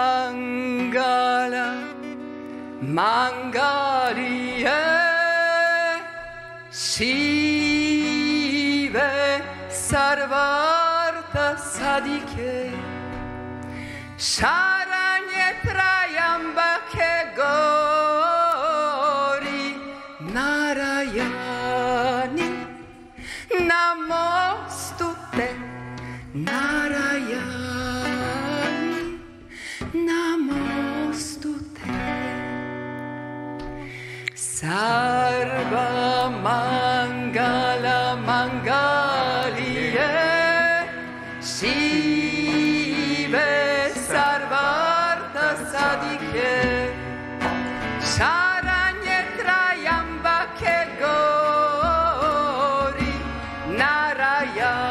Mangala, Mangalie, Shive, Sarvarta Sadike, Sharanye Trayambake Gori, Narayani, Sarva Mangala Mangalye Shive Sarvarta Sadike. Sharanye Trayambake Gori Narayani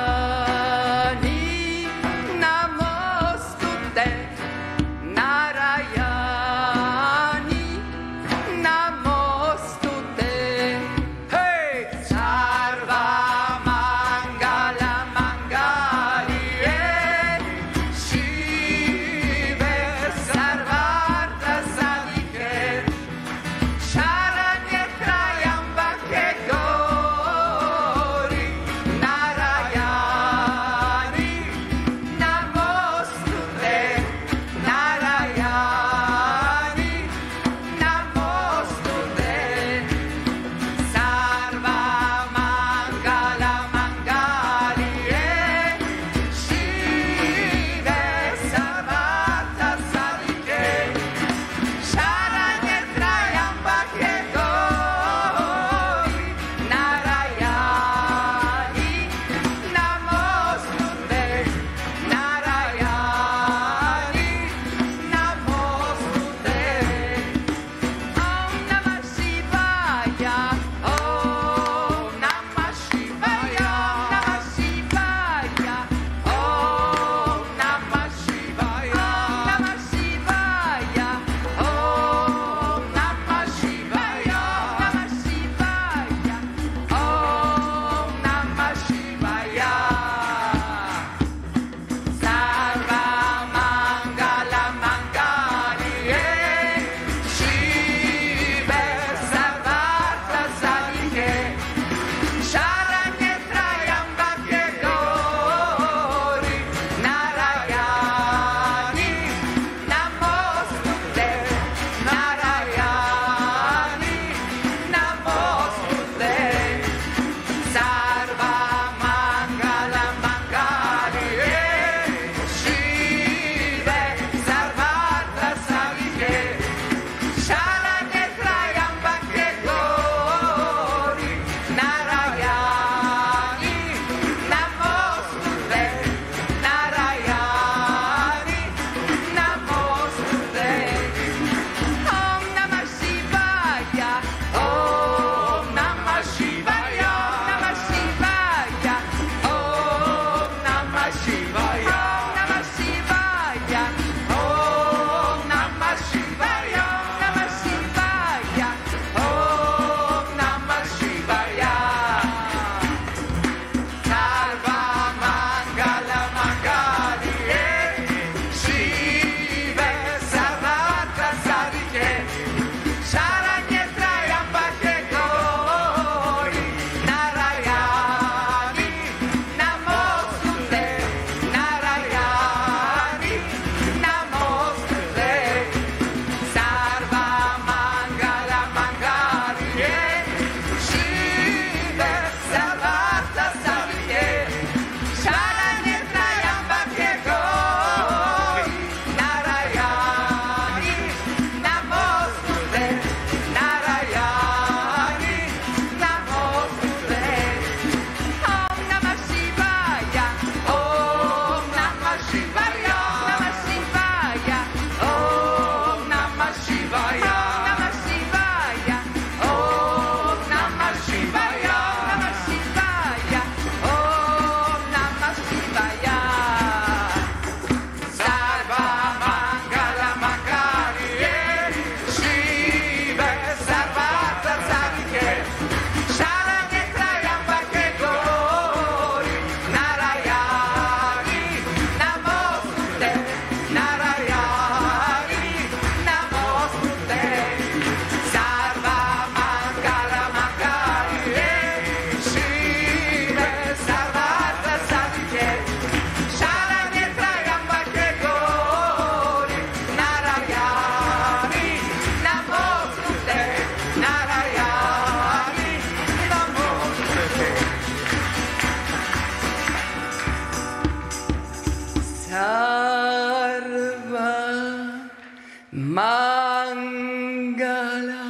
Mangala,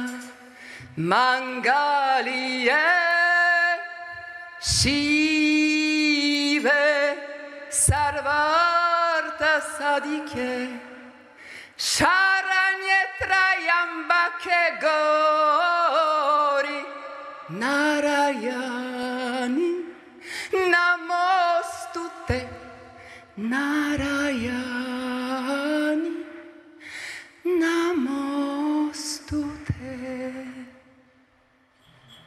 Mangalye, Shive, Sarvarta Sadike, Sharanye Trayambake Gori, Narayani, Namostute, Narayani.